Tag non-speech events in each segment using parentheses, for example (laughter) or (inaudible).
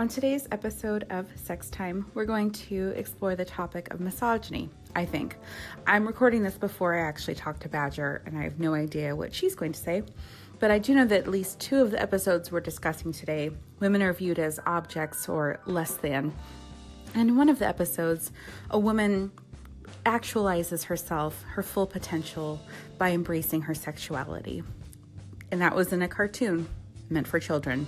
On today's episode of Sex Time, we're going to explore the topic of misogyny. I think. I'm recording this before I actually talk to Badger, and I have no idea what she's going to say. But I do know that at least two of the episodes we're discussing today, women are viewed as objects or less than. And in one of the episodes, a woman actualizes herself, her full potential, by embracing her sexuality. And that was in a cartoon meant for children.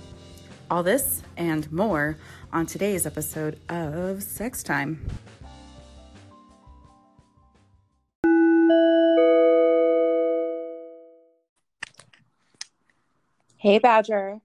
All this and more on today's episode of Sex Time. Hey Badger.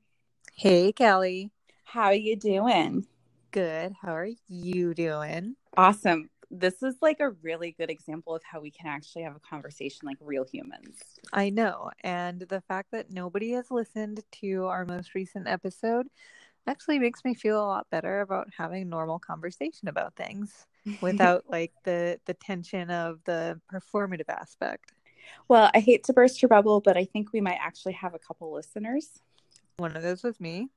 Hey Kelly. How are you doing? Good. How are you doing? Awesome. This is like a really good example of how we can actually have a conversation like real humans. I know. And the fact that nobody has listened to our most recent episode actually makes me feel a lot better about having normal conversation about things (laughs) without like the the tension of the performative aspect. Well, I hate to burst your bubble, but I think we might actually have a couple listeners. One of those was me.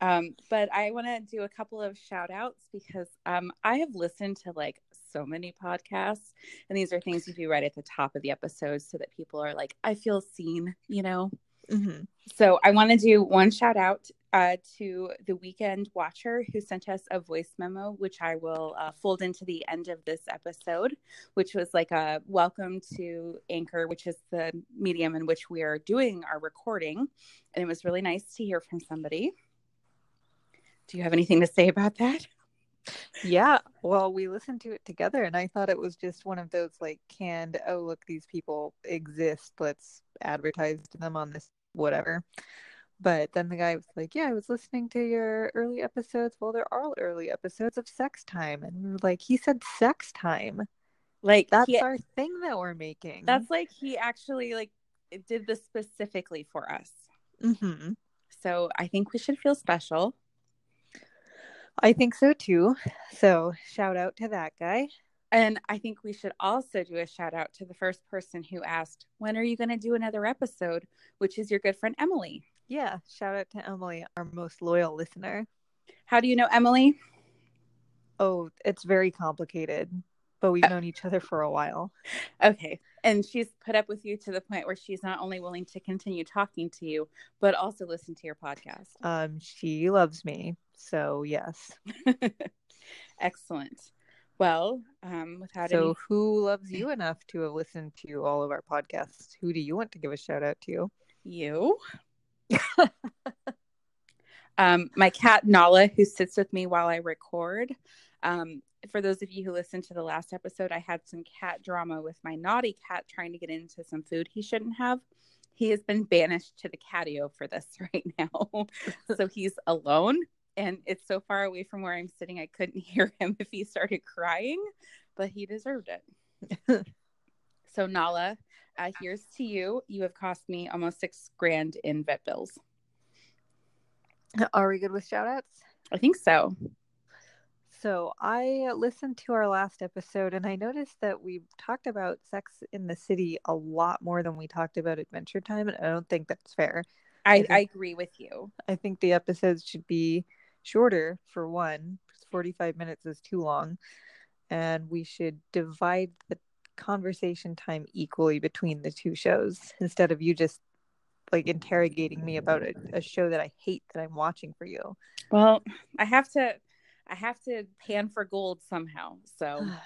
Um, but I want to do a couple of shout outs because um, I have listened to like so many podcasts, and these are things you do right at the top of the episode so that people are like, I feel seen, you know? Mm-hmm. So I want to do one shout out uh, to the weekend watcher who sent us a voice memo, which I will uh, fold into the end of this episode, which was like a welcome to Anchor, which is the medium in which we are doing our recording. And it was really nice to hear from somebody. Do you have anything to say about that? Yeah, well, we listened to it together, and I thought it was just one of those like canned, oh, look, these people exist. Let's advertise to them on this whatever. But then the guy was like, Yeah, I was listening to your early episodes. Well, they're all early episodes of sex time. And we were like, He said sex time. Like that's he, our thing that we're making. That's like he actually like did this specifically for us. Mm-hmm. So I think we should feel special. I think so too. So shout out to that guy. And I think we should also do a shout out to the first person who asked, When are you going to do another episode? Which is your good friend Emily. Yeah. Shout out to Emily, our most loyal listener. How do you know Emily? Oh, it's very complicated, but we've oh. known each other for a while. Okay. And she's put up with you to the point where she's not only willing to continue talking to you, but also listen to your podcast. Um, she loves me. So, yes. (laughs) Excellent. Well, um, without so any... who loves you enough to have listened to all of our podcasts? Who do you want to give a shout out to? You. (laughs) um, my cat Nala, who sits with me while I record. Um, for those of you who listened to the last episode, I had some cat drama with my naughty cat trying to get into some food he shouldn't have. He has been banished to the catio for this (laughs) right now. (laughs) so he's alone and it's so far away from where I'm sitting, I couldn't (laughs) hear him if he started crying, but he deserved it. so, Nala, uh, here's to you. You have cost me almost six grand in vet bills. Are we good with shout outs? I think so. So, I listened to our last episode and I noticed that we talked about sex in the city a lot more than we talked about Adventure Time. And I don't think that's fair. I, I, think, I agree with you. I think the episodes should be shorter for one 45 minutes is too long and we should divide the conversation time equally between the two shows instead of you just like interrogating me about a, a show that i hate that i'm watching for you well i have to i have to pan for gold somehow so (sighs)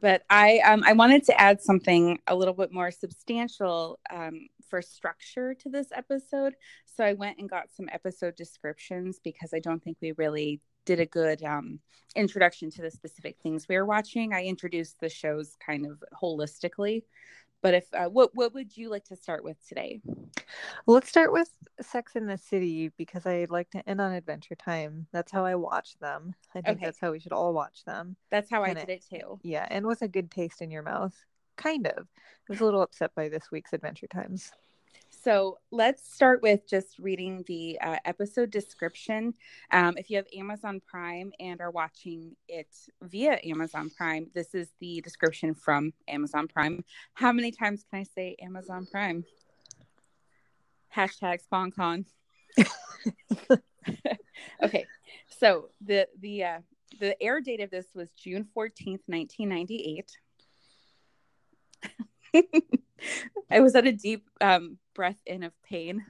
but I um, I wanted to add something a little bit more substantial um, for structure to this episode. So I went and got some episode descriptions because I don't think we really did a good um, introduction to the specific things we were watching. I introduced the shows kind of holistically. But if uh, what what would you like to start with today? Let's start with Sex in the City because I like to end on Adventure Time. That's how I watch them. I think okay. that's how we should all watch them. That's how and I did it, it too. Yeah, and with a good taste in your mouth. Kind of. I was a little upset by this week's Adventure Times. So let's start with just reading the uh, episode description. Um, if you have Amazon Prime and are watching it via Amazon Prime, this is the description from Amazon Prime. How many times can I say Amazon Prime? Hashtag SponCon. (laughs) okay, so the the uh, the air date of this was June fourteenth, nineteen ninety eight. (laughs) (laughs) I was at a deep um, breath in of pain.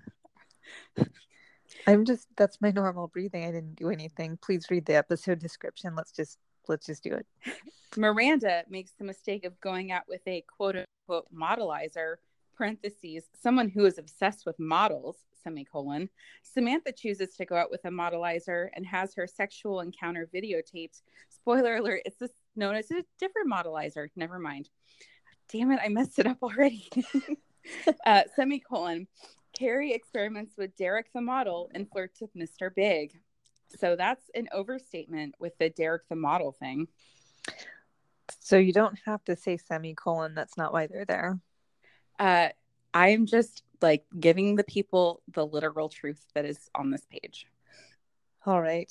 I'm just that's my normal breathing. I didn't do anything. Please read the episode description. Let's just let's just do it. (laughs) Miranda makes the mistake of going out with a quote unquote modelizer, parentheses, someone who is obsessed with models, semicolon. Samantha chooses to go out with a modelizer and has her sexual encounter videotaped. Spoiler alert, it's this known as a different modelizer. Never mind. Damn it, I messed it up already. (laughs) uh, semicolon. Carrie experiments with Derek the model and flirts with Mr. Big. So that's an overstatement with the Derek the model thing. So you don't have to say semicolon. That's not why they're there. Uh, I'm just like giving the people the literal truth that is on this page. All right.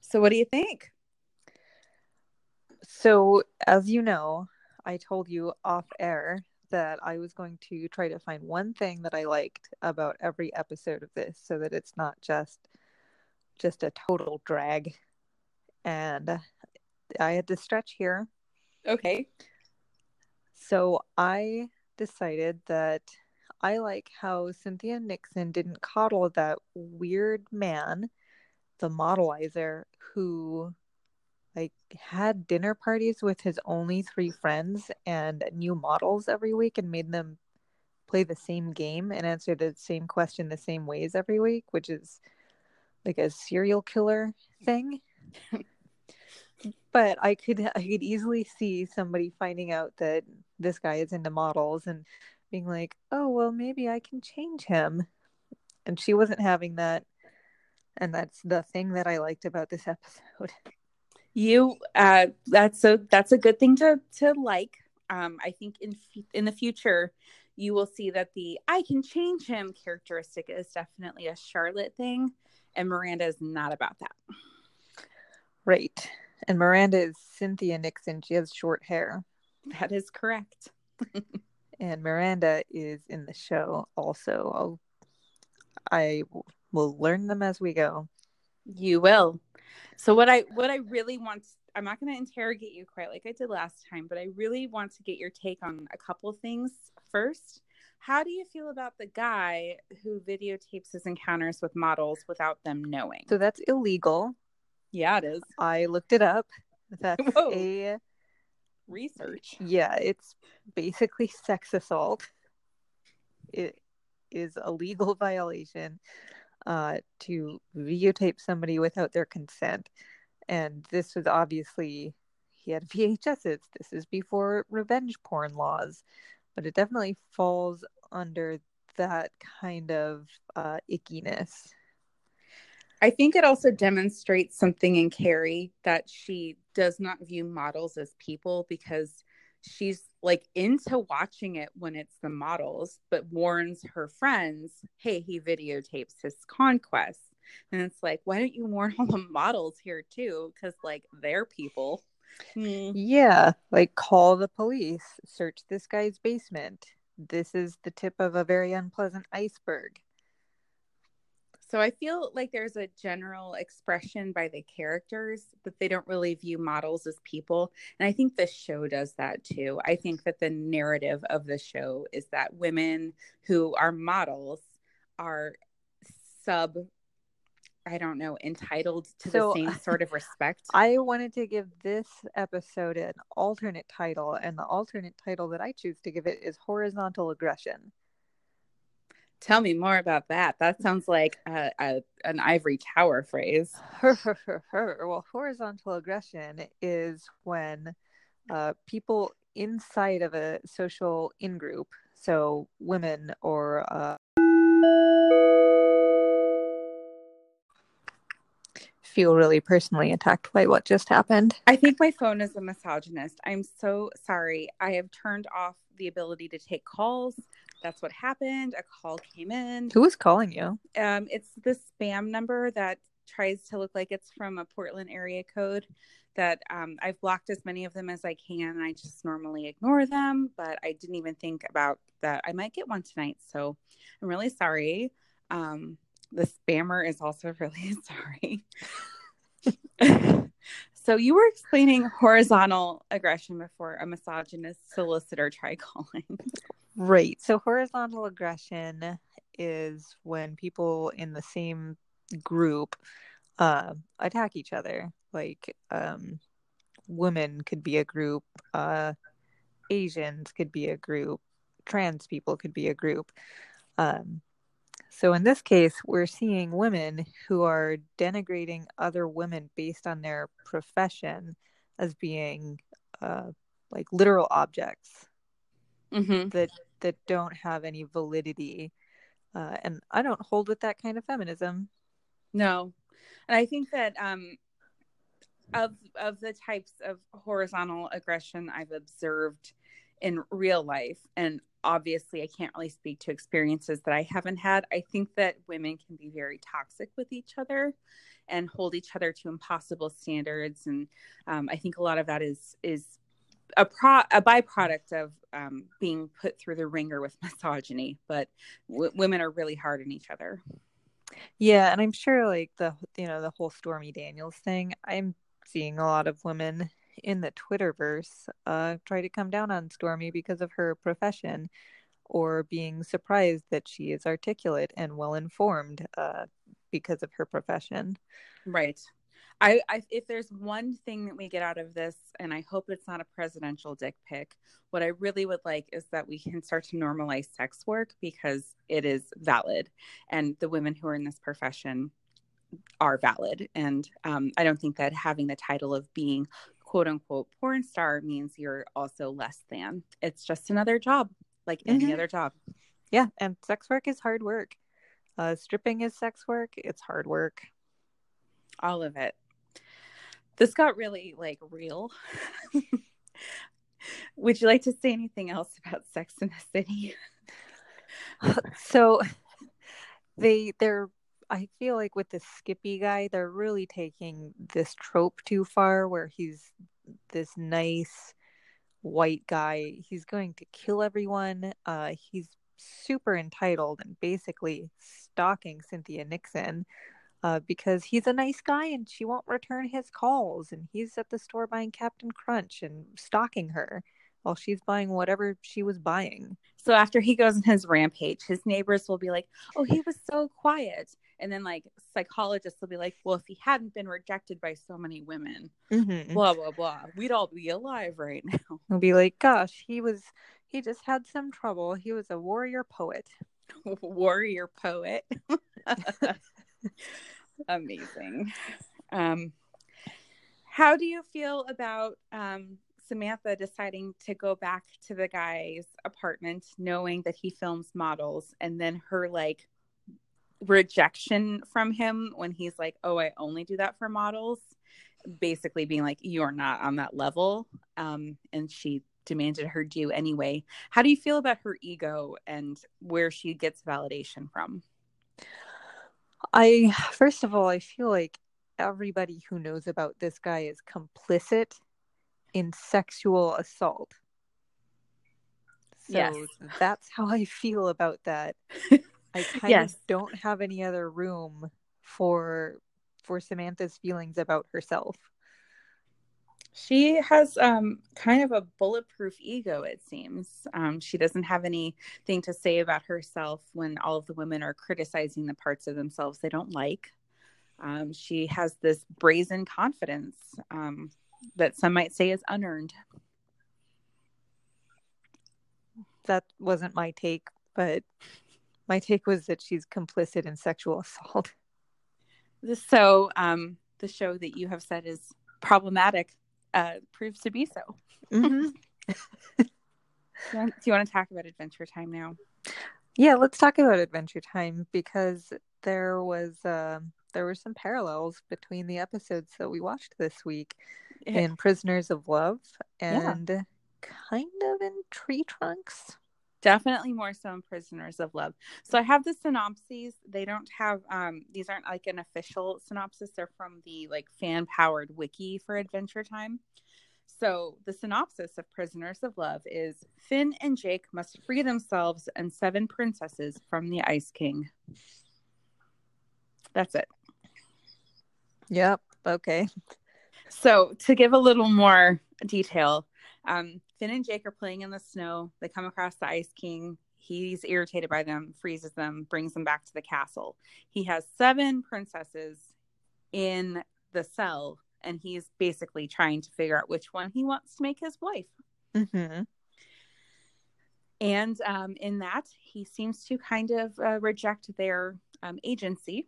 So, what do you think? So, as you know, I told you off air that I was going to try to find one thing that I liked about every episode of this so that it's not just just a total drag. And I had to stretch here. Okay. So I decided that I like how Cynthia Nixon didn't coddle that weird man, the modelizer, who like had dinner parties with his only three friends and new models every week and made them play the same game and answer the same question the same ways every week, which is like a serial killer thing. but I could I could easily see somebody finding out that this guy is into models and being like, "Oh, well, maybe I can change him." And she wasn't having that. And that's the thing that I liked about this episode. You uh that's a that's a good thing to to like. Um I think in in the future you will see that the I can change him characteristic is definitely a Charlotte thing and Miranda is not about that. Right. And Miranda is Cynthia Nixon. She has short hair. That is correct. (laughs) and Miranda is in the show also. I'll, I will learn them as we go. You will. So what I what I really want I'm not going to interrogate you quite like I did last time, but I really want to get your take on a couple things first. How do you feel about the guy who videotapes his encounters with models without them knowing? So that's illegal. Yeah, it is. I looked it up. That's Whoa. a research. Yeah, it's basically sex assault. It is a legal (laughs) violation uh, to videotape somebody without their consent. And this was obviously, he had (laughs) VHSs. This is before revenge porn laws but it definitely falls under that kind of uh, ickiness. I think it also demonstrates something in Carrie that she does not view models as people because she's like into watching it when it's the models, but warns her friends, hey, he videotapes his conquests. And it's like, why don't you warn all the models here too? Because like they're people. Hmm. Yeah, like call the police, search this guy's basement. This is the tip of a very unpleasant iceberg. So I feel like there's a general expression by the characters that they don't really view models as people. And I think the show does that too. I think that the narrative of the show is that women who are models are sub I don't know, entitled to so, the same sort of respect. (laughs) I wanted to give this episode an alternate title, and the alternate title that I choose to give it is Horizontal Aggression. Tell me more about that. That sounds like a, a an ivory tower phrase. (laughs) Well, horizontal aggression is when uh, people inside of a social in group, so women or uh, feel really personally attacked by what just happened. I think my phone is a misogynist. I'm so sorry. I have turned off the ability to take calls. That's what happened. A call came in. Who is calling you? Um, it's the spam number that tries to look like it's from a Portland area code. That um, I've blocked as many of them as I can. I just normally ignore them, but I didn't even think about that. I might get one tonight, so I'm really sorry. Um, the spammer is also (laughs) really sorry. (laughs) so you were explaining horizontal aggression before a misogynist solicitor tried calling. Right. So horizontal aggression is when people in the same group uh, attack each other. Like um, women could be a group, uh, Asians could be a group, trans people could be a group. Um, so in this case, we're seeing women who are denigrating other women based on their profession as being uh, like literal objects mm-hmm. that that don't have any validity. Uh, and I don't hold with that kind of feminism. No, and I think that um, of of the types of horizontal aggression I've observed in real life, and obviously I can't really speak to experiences that I haven't had. I think that women can be very toxic with each other and hold each other to impossible standards, and um, I think a lot of that is is a pro a byproduct of um, being put through the wringer with (laughs) misogyny. But w- women are really hard on each other. Yeah, and I'm sure like the you know the whole Stormy Daniels thing. I'm seeing a lot of women in the Twitterverse uh, try to come down on Stormy because of her profession, or being surprised that she is articulate and well informed uh, because of her profession. Right. I, I, if there's one thing that we get out of this, and I hope it's not a presidential dick pic, what I really would like is that we can start to normalize sex work because it is valid, and the women who are in this profession are valid. And um, I don't think that having the title of being quote unquote porn star means you're also less than. It's just another job, like any mm-hmm. other job. Yeah, and sex work is hard work. Uh, stripping is sex work. It's hard work. All of it this got really like real. (laughs) Would you like to say anything else about Sex in the City? (laughs) so they they're I feel like with the Skippy guy, they're really taking this trope too far where he's this nice white guy. He's going to kill everyone. Uh, he's super entitled and basically stalking Cynthia Nixon uh, because he's a nice guy and she won't return his calls. And he's at the store buying Captain Crunch and stalking her while she's buying whatever she was buying. So after he goes on his rampage, his neighbors will be like, "Oh, he was so quiet," and then like psychologists will be like, "Well, if he hadn't been rejected by so many women, mm-hmm. blah blah blah, we'd all be alive right (laughs) now." He'll be like, "Gosh, he was, he just had some trouble. He was a warrior poet." (laughs) warrior poet. (laughs) Amazing. Um, how do you feel about um, Samantha deciding to go back to the guy's apartment, knowing that he films models, and then her like rejection from him when he's like, "Oh, I only do that for models," basically being like, "You're not on that level," um, and she demanded her due anyway. How do you feel about her ego and where she gets validation from? I first of all, I feel like everybody who knows about this guy is complicit in sexual assault. So yes. that's how I feel about that. (laughs) I kind yes. of don't have any other room for for Samantha's feelings about herself. She has um, kind of a bulletproof ego, it seems. Um, she doesn't have anything to say about herself when all of the women are criticizing the parts of themselves they don't like. Um, she has this brazen confidence um, that some might say is unearned. That wasn't my take, but my take was that she's complicit in sexual assault. So, um, the show that you have said is problematic uh, proves to be so. Mm-hmm. (laughs) do, you want, to talk about Adventure Time now? Yeah, let's talk about Adventure Time because there was uh, there were some parallels between the episodes that we watched this week in Prisoners of Love and yeah. kind of in Tree Trunks definitely more so in prisoners of love so i have the synopses they don't have um these aren't like an official synopsis they're from the like fan powered wiki for adventure time so the synopsis of prisoners of love is finn and jake must free themselves and seven princesses from the ice king That's it. Yep. Okay. So, to give a little more detail, um, Finn and Jake are playing in the snow. They come across the Ice King. He's irritated by them, freezes them, brings them back to the castle. He has seven princesses in the cell, and he's basically trying to figure out which one he wants to make his wife. Mm-hmm. And um, in that, he seems to kind of uh, reject their um, agency,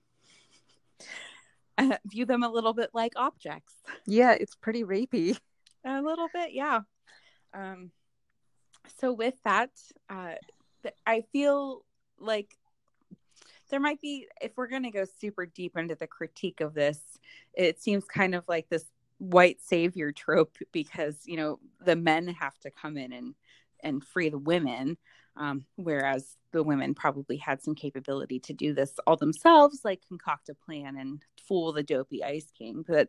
uh, view them a little bit like objects. Yeah, it's pretty rapey. A little bit, yeah. Um, so with that, uh, th- I feel like there might be, if we're going to go super deep into the critique of this, it seems kind of like this white savior trope because you know the men have to come in and and free the women um, whereas the women probably had some capability to do this all themselves like concoct a plan and fool the dopey ice king. But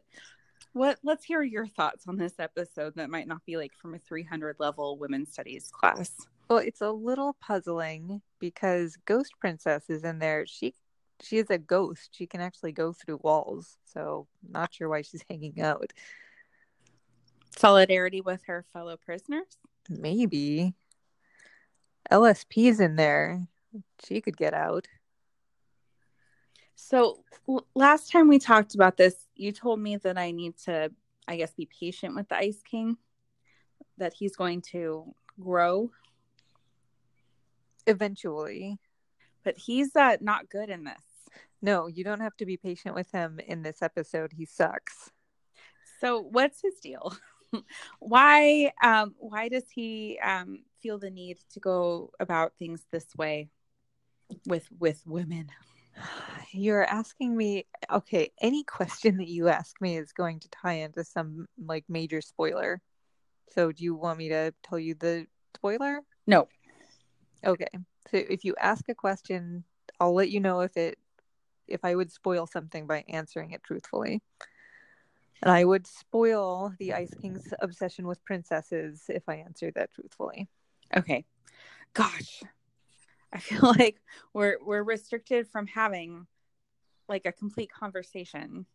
what let's hear your thoughts on this episode that might not be like from a 300 level women's studies class Well, it's a little puzzling because Ghost Princess is in there. She she is a ghost. She can actually go through walls. So not sure why she's (laughs) hanging out. solidarity with her fellow prisoners Maybe. LSP's in there. She could get out. So l- last time we talked about this, you told me that I need to, I guess, be patient with the Ice King, that he's going to grow, Eventually. but he's uh, not good in this. No, you don't have to be patient with him in this episode. He sucks. So what's his deal? (laughs) why, um, why does he um, feel the need to go about things this way with with women? You're asking me okay, any question that you ask me is going to tie into some like major spoiler. So do you want me to tell you the spoiler? No. Okay. So if you ask a question, I'll let you know if it if I would spoil something by answering it truthfully. And I would spoil the Ice King's obsession with princesses if I answered that truthfully. Okay. Gosh. I feel (laughs) like we're we're restricted from having like a complete conversation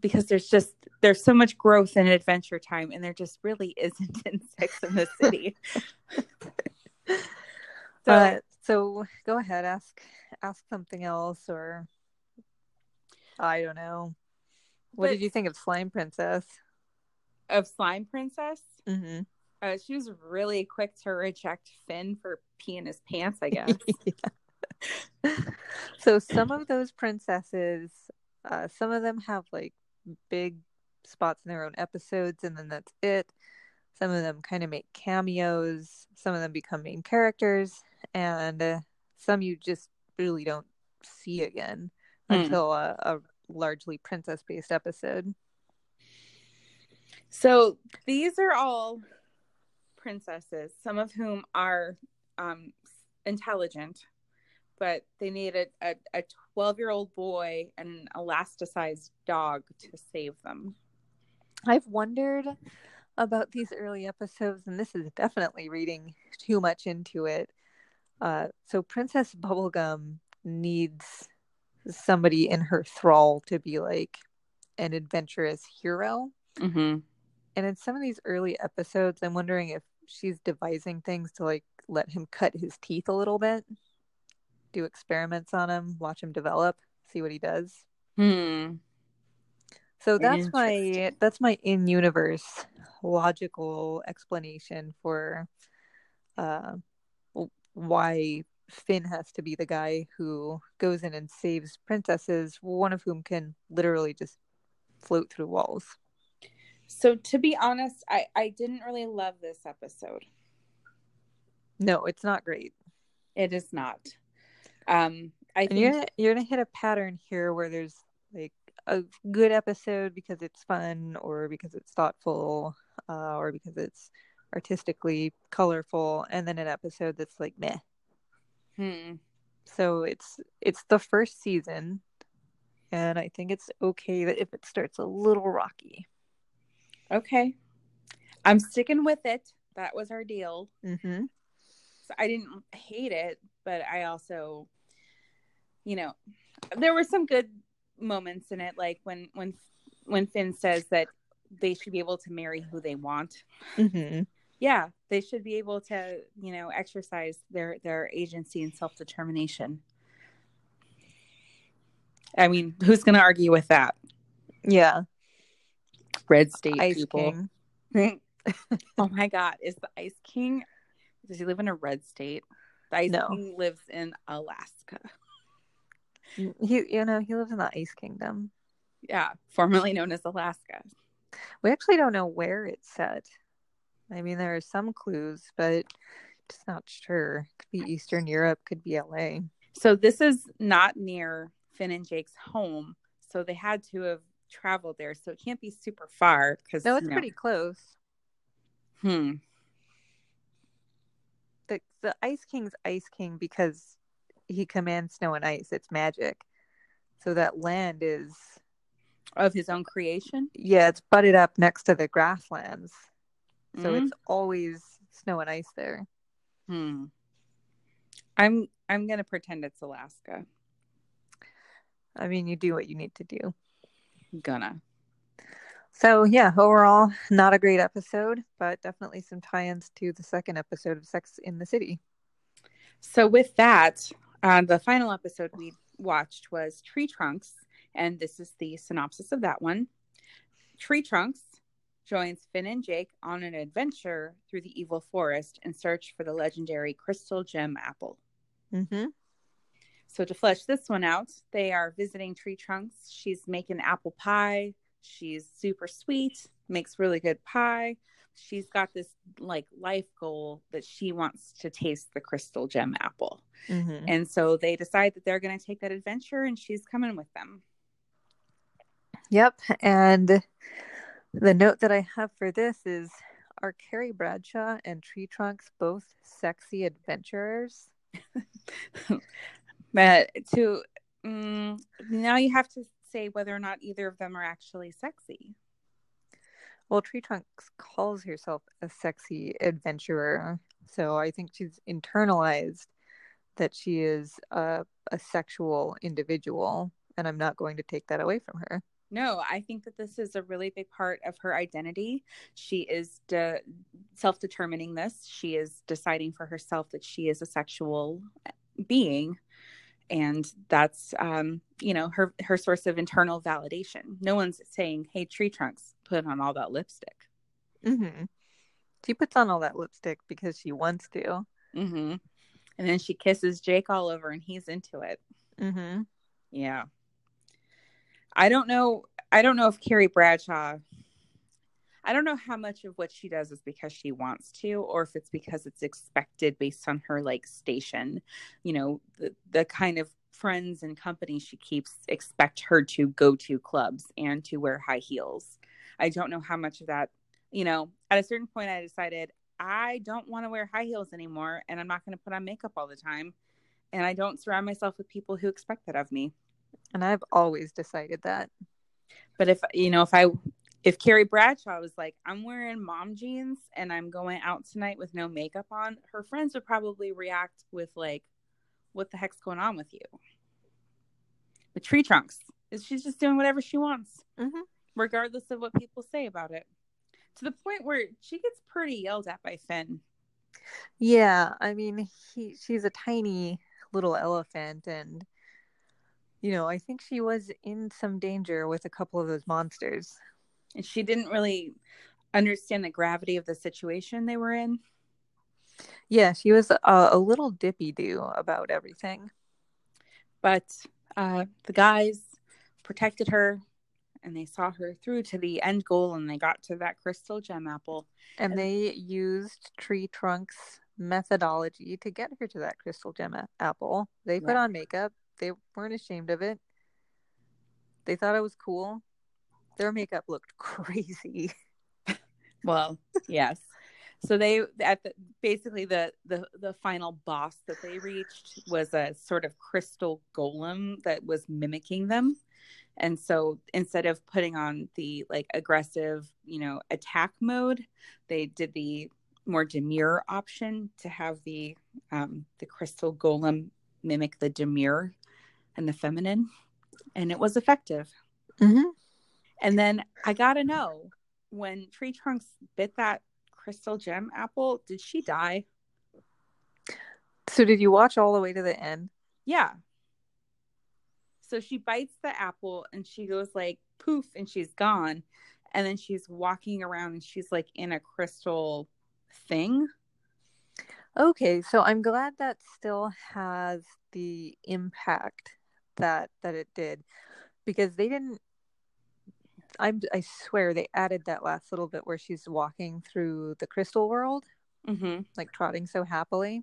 because there's just there's so much growth in adventure time and there just really (laughs) isn't in Sex in the City. (laughs) so Uh, so go ahead, ask ask something else or I don't know. What But- did you think of Slime Princess? of Slime Princess, Mm-hmm. Uh, she was really quick to reject Finn for peeing his pants, I (laughs) guess. (laughs) so some of those princesses, uh, some of them have like big spots in their own episodes, and then that's it. Some of them kind of make cameos. Some of them become main characters, and uh, some you just really don't see again Hmm. until a, a largely princess-based episode. So these are all princesses, some of whom are um, intelligent, but they need a, a, a 12 year old boy and an elasticized dog to save them. I've wondered about these early episodes, and this is definitely reading too much into it. Uh, so, Princess Bubblegum needs somebody in her thrall to be like an adventurous hero. Mm-hmm. And in some of these early episodes, I'm wondering if she's devising things to like let him cut his teeth a little bit, do experiments on him, watch him develop, see what he does. Hmm. So that's my that's my in universe logical explanation for uh why Finn has to be the guy who goes in and saves princesses, one of whom can literally just float through walls. So, to be honest, I, I didn't really love this episode. No, it's not great. It is not. Um, I And think you're gonna, you're gonna hit a pattern here where there's like a good episode because it's fun or because it's thoughtful uh, or because it's artistically colorful and then an episode that's like meh hmm, so it's it's the first season and i think it's okay that if it starts a little rocky okay. I'm sticking with it. That was our deal. mm-hmm. So I didn't hate it, but I also, you know, there were some good moments in it, like when when when Finn says that they should be able to marry who they want. Mm-hmm. Yeah, they should be able to, you know, exercise their their agency and self determination. I mean, who's going to argue with that? Yeah. Red state Ice people. King. (laughs) oh my God, is the Ice King? Does he live in a red state? The Ice No. King lives in Alaska. He, you know, he lives in the Ice Kingdom. Yeah, formerly known as Alaska. We actually don't know where it's set. I mean, there are some clues, but just not sure. Could be Eastern Europe, could be LA. So this is not near Finn and Jake's home, so they had to have traveled there. So it can't be super far because No, it's pretty close. Hmm. The the Ice King's Ice King because he commands snow and ice. It's magic. So that land is Of his own creation. yeah, it's butted up next to the grasslands. So Mhm. it's always snow and ice there. Hmm. I'm I'm gonna pretend it's Alaska. I mean, you do what you need to do. Gonna. So yeah, overall, not a great episode, but definitely some tie-ins to the second episode of Sex in the City. So with that, uh, the final episode we watched was Tree Trunks, and this is the synopsis of that one. Tree Trunks joins Finn and Jake on an adventure through the evil forest in search for the legendary crystal gem apple. Mm-hmm. So to flesh this one out, they are visiting Tree Trunks. She's making apple pie. She's super sweet, makes really good pie. She's got this like life goal that she wants to taste the crystal gem apple. Mm-hmm. And so they decide that they're going to take that adventure and she's coming with them. Yep. And the note that I have for this is are Carrie Bradshaw and Tree Trunks both sexy adventurers? (laughs) But to mm, now you have to say whether or not either of them are actually sexy. Well, Tree Trunks calls herself a sexy adventurer. So I think she's internalized that she is a, a sexual individual. And I'm not going to take that away from her. No, I think that this is a really big part of her identity. She is de- self determining this. She is deciding for herself that she is a sexual being. And that's, um, you know, her, her source of internal validation. No one's saying, hey, tree trunks, put on all that lipstick. Mm-hmm. She puts on all that lipstick because she wants to. Mm-hmm. And then she kisses Jake all over and he's into it. Mm-hmm. Yeah. I don't know. I don't know if Carrie Bradshaw. I don't know how much of what she does is because she wants to, or if it's because it's expected based on her like station. You know, the the kind of friends and company she keeps expect her to go to clubs and to wear high heels. I don't know how much of that. You know, at a certain point, I decided I don't want to wear high heels anymore, and I'm not going to put on makeup all the time, and I don't surround myself with people who expect that of me. And I've always decided that. But if you know, if I if Carrie Bradshaw was like, I'm wearing mom jeans and I'm going out tonight with no makeup on, her friends would probably react with like, what the heck's going on with you? But tree trunks is she's just doing whatever she wants, Mhm. regardless of what people say about it. To the point where she gets pretty yelled at by Finn. Yeah, I mean, he she's a tiny little elephant and you know, I think she was in some danger with a couple of those monsters. And she didn't really understand the gravity of the situation they were in. Yeah, she was a, a little dippy do about everything. but uh, the guys protected her and they saw her through to the end goal and they got to that crystal gem apple And And- they used Tree Trunk's methodology to get her to that crystal gem a- apple. They put on makeup. They weren't ashamed of it. They thought it was cool. Their makeup looked (laughs) crazy. well yes so they at the basically the the the final boss that they reached was a sort of crystal golem that was mimicking them and so instead of putting on the like aggressive you know attack mode they did the more demure option to have the um the crystal golem mimic the demure and the feminine, and it was effective. Mm-hmm. And then I gotta know when Tree Trunks bit that crystal gem apple, did she die? So did you watch all the way to the end? Yeah. So she bites the apple and she goes like poof and she's gone. And then she's walking around and she's like in a crystal thing. Okay, so I'm glad that still has the impact that that it did because they didn't I'm I swear they added that last little bit where she's walking through the crystal world, Mm-hmm. like trotting so happily.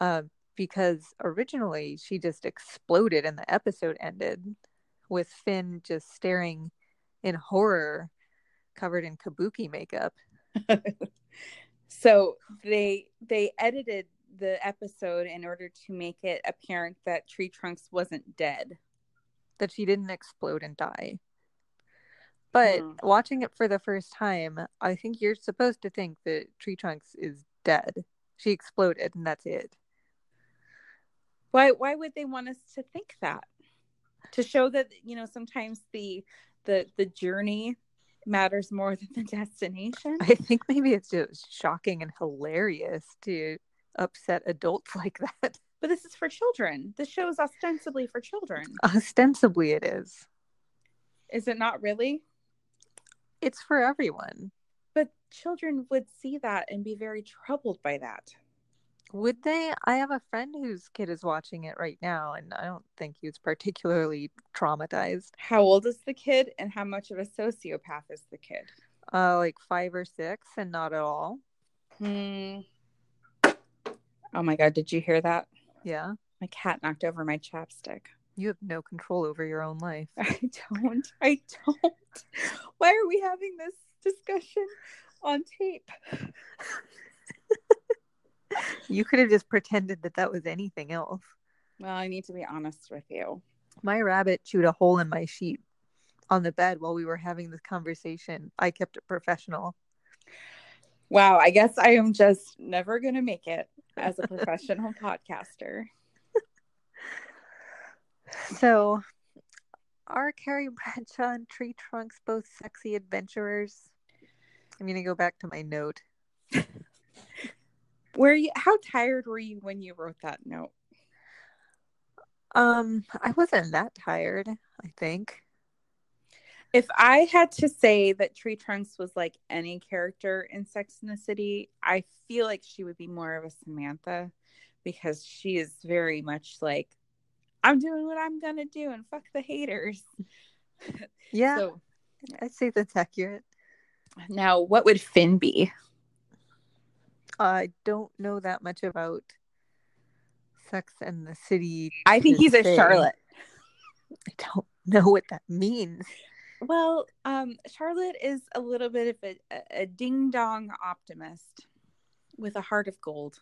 Uh, because originally she just exploded and the episode ended with Finn just staring in horror covered in kabuki makeup. (laughs) so they they edited the episode in order to make it apparent that Tree Trunks wasn't dead. that she didn't explode and die. But Hmm. watching it for the first time, I think you're supposed to think that Tree Trunks is dead. She exploded and that's it. Why why would they want us to think that? To show that you know sometimes the the the journey matters more (laughs) than the destination. I think maybe it's just shocking and hilarious to upset adults (laughs) like that. But this is for children. This show is ostensibly for children. Ostensibly, it is. Is it not really? It's for everyone. But children would see that and be very troubled by that. Would they? I have a friend whose kid is watching it right now, and I don't think he's particularly traumatized. How old is the kid and how much of a sociopath is the kid? Uh, like five or six, and not at all. Hmm. Oh my god, did you hear that? Yeah. My cat knocked over my chapstick. You have no control over your own life. (laughs) I don't. I don't. Why are we having this discussion on tape? You could have just pretended that that was anything else. Well, I need to be honest with you. My rabbit chewed a hole in my sheet on the bed while we were having this conversation. I kept it professional. Wow, I guess I am just never going to make it as a professional podcaster. So, are Carrie (laughs) Bradshaw and Tree Trunks both sexy adventurers? I'm going to go back to my note. (laughs) Were you how tired were you when you wrote that note? Um, I wasn't that tired, I think. If I had to say that Tree Trunks was like any character in Sex in the City, I feel like she would be more of a Samantha because she is very much like, I'm doing what I'm gonna do and fuck the haters. Yeah, So I'd say that's accurate. now what would Finn be? I don't know that much about Sex and the City. I think he's a say. Charlotte. I don't (laughs) know what that means. Well, um, Charlotte is a little bit of a, a, a ding dong optimist with a heart of gold.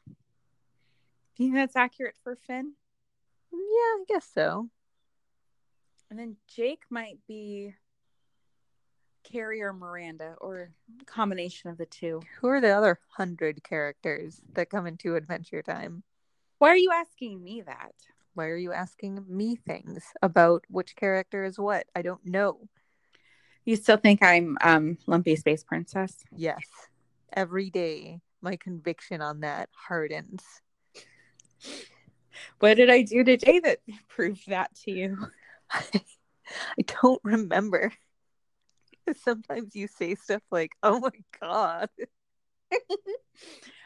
Do you think that's accurate for Finn? Yeah, I guess so. And then Jake might be Carrie or Miranda, or a combination of the two. Who are the other hundred characters that come into Adventure Time? Why are you asking me that? Why are you asking me things about which character is what? I don't know. You still think I'm um, Lumpy Space Princess? Yes, every day my conviction on that hardens. What did I do today that (laughs) proved that to you? (laughs) I don't remember. (laughs) Sometimes you say stuff like, "Oh my god."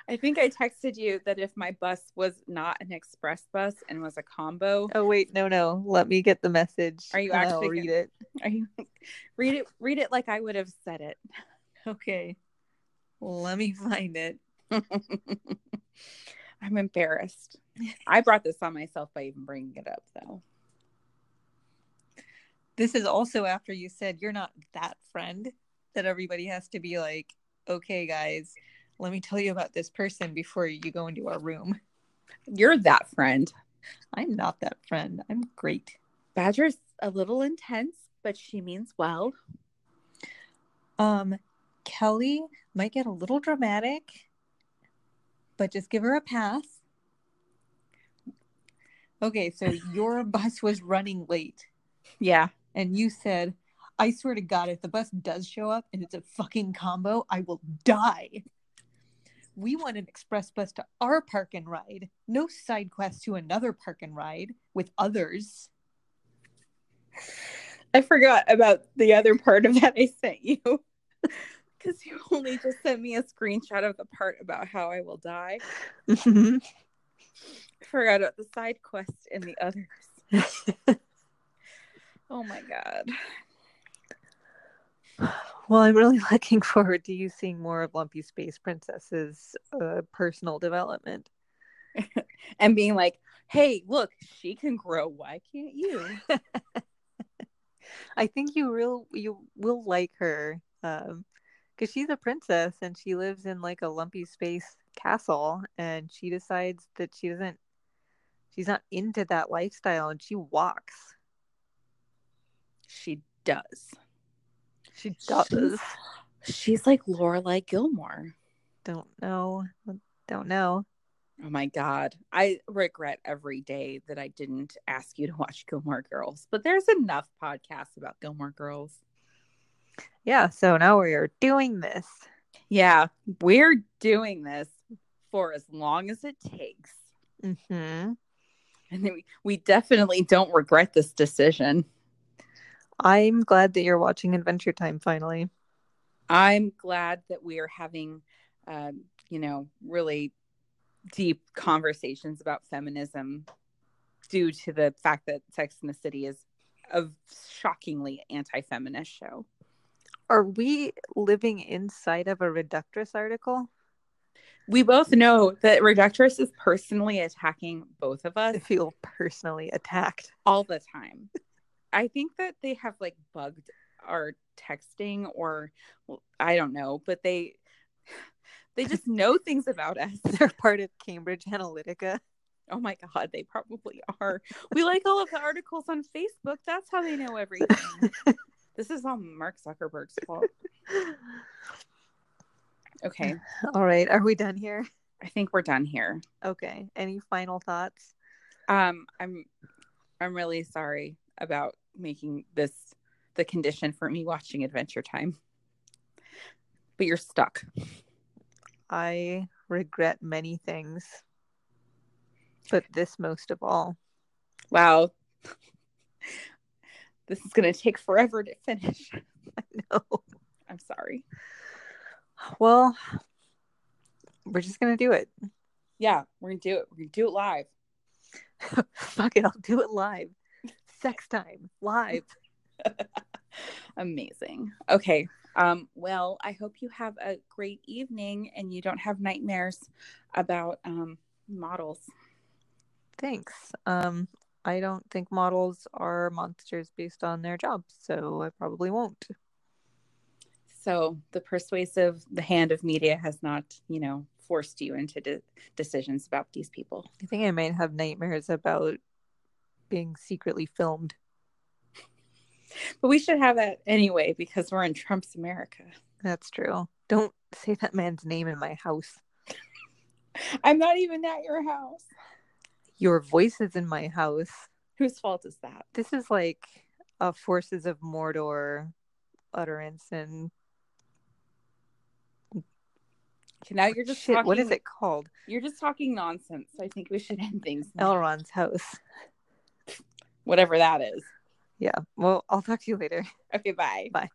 I think I texted you that if my bus was not an express bus and was a combo, Oh wait, no, no. Let me get the message. Are you and I'll actually read gonna- it? are you read it read it like I would have said it. Okay. Let me find it. I'm embarrassed. I brought this on myself by even bringing it up, though. This is also after you said you're not that friend that everybody has to be like, okay, guys, let me tell you about this person before you go into our room. You're that friend. I'm not that friend. I'm great. Badger's a little intense, but she means well. Um, Kelly might get a little dramatic, but just give her a pass. Okay, so (laughs) your bus was running late, Yeah. and you said, I swear to God, if the bus does show up and it's a fucking combo, I will die. We want an express bus to our park and ride, no side quest to another park and ride with others. I forgot about the other part of that I sent you. (laughs) Because you (laughs) only just sent me a screenshot of the part about how I will die. I forgot about the side quest and the others. (laughs) Oh my god. well, I'm really (laughs) looking forward to you seeing more of Lumpy Space Princess's uh, personal development. And being like, hey, look, she can grow. Why can't you? I think you will you will like her um because she's a princess and she lives in like a lumpy space castle and she decides that she doesn't she's not into that lifestyle and she walks She does. she does She's like Lorelai Gilmore. don't know don't know Oh my god. I regret every day that I didn't ask you to watch Gilmore Girls. But there's enough podcasts about Gilmore Girls. Yeah so now we are doing this Yeah, we're doing this for as long as it takes. hmm And we, we definitely don't regret this decision. i'm glad that you're watching adventure time finally I'm glad that we are having, um, you know, really deep conversations about feminism due to the fact that Sex in the City is a shockingly anti feminist show. Are we living inside of a reductress article We both know that Reductress is personally attacking both of us i feel personally attacked all the time. I think that they have like bugged our texting or well, I don't know, but they they just (laughs) know things about us. they're part of cambridge analytica Oh my god, they probably are. We like all of the articles on Facebook. That's how they know everything. (laughs) this is all Mark Zuckerberg's (laughs) fault. Okay, (laughs) All right, are we done here? I think we're done here. Okay. Any final thoughts? Um, I'm I'm really sorry about making this the condition for me watching Adventure Time. But you're stuck. I regret many things, but this most of all. Wow. This is going to take forever to finish. (laughs) No. I'm sorry. Well, we're just gonna do it. Yeah, we're going to do it. We're going to do it live. (laughs) Fuck it, I'll do it live. Sex time live. (laughs) Amazing. Okay. Um, well, I hope you have a great evening and you don't have nightmares about um, models. Thanks. Um, I don't think models are monsters based on their jobs, so I probably won't. So the persuasive, the hand of media has not, you know, forced you into de- decisions about these people. I think I might have nightmares about being secretly filmed. (laughs) But we should have that anyway because we're in Trump's America. That's true. Don't say that man's name in my house. (laughs) I'm not even at your house. Your voice is in my house. Whose fault is that? This is like a Forces of Mordor utterance and now you're just shit. talking, What is it called? You're just talking nonsense. I think we should end things. now. Elrond's house. Whatever that is. Yeah. Well, I'll talk to you later. Okay, bye. Bye.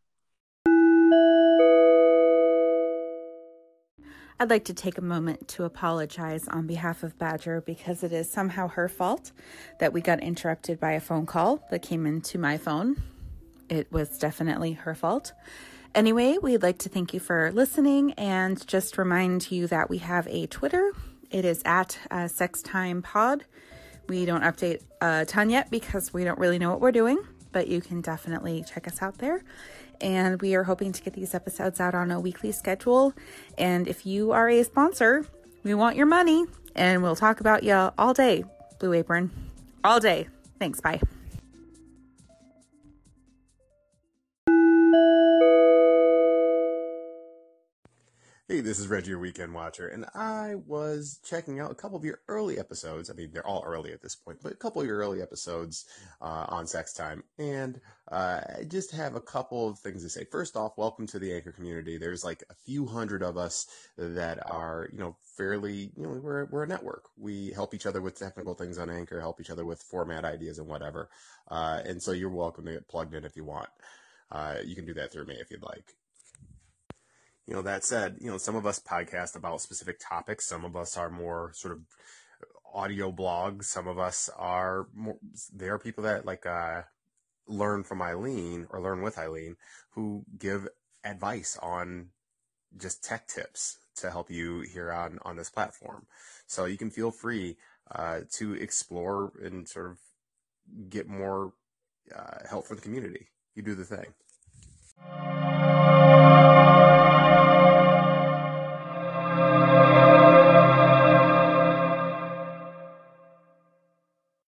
I'd like to take a moment to apologize on behalf of Badger because it is somehow her fault that we got interrupted by a phone call that came into my phone. It was definitely her fault. Anyway, we'd like to thank you for listening and just remind you that we have a Twitter. It is at uh, SexTimePod. We don't update a ton yet because we don't really know what we're doing, but you can definitely check us out there. And we are hoping to get these episodes out on a weekly schedule. And if you are a sponsor, we want your money and we'll talk about you all day, Blue Apron. All day. Thanks. Bye. Hey, this is Reggie, your weekend watcher, and I was checking out a couple of your early episodes. I mean, they're all early at this point, but a couple of your early episodes uh, on Sex Time, and uh, I just have a couple of things to say. First off, welcome to the Anchor community. There's like a few hundred of us that are, you know, fairly, you know, we're we're a network. We help each other with technical things on Anchor, help each other with format ideas and whatever. Uh, and so you're welcome to get plugged in if you want. Uh, you can do that through me if you'd like. You know, that said, you know, some of us podcast about specific topics. Some of us are more sort of audio blogs. Some of us are more, there are people that like, uh, learn from Eileen or learn with Eileen who give advice on just tech tips to help you here on, on this platform. So you can feel free, uh, to explore and sort of get more, uh, help for the community. You do the thing.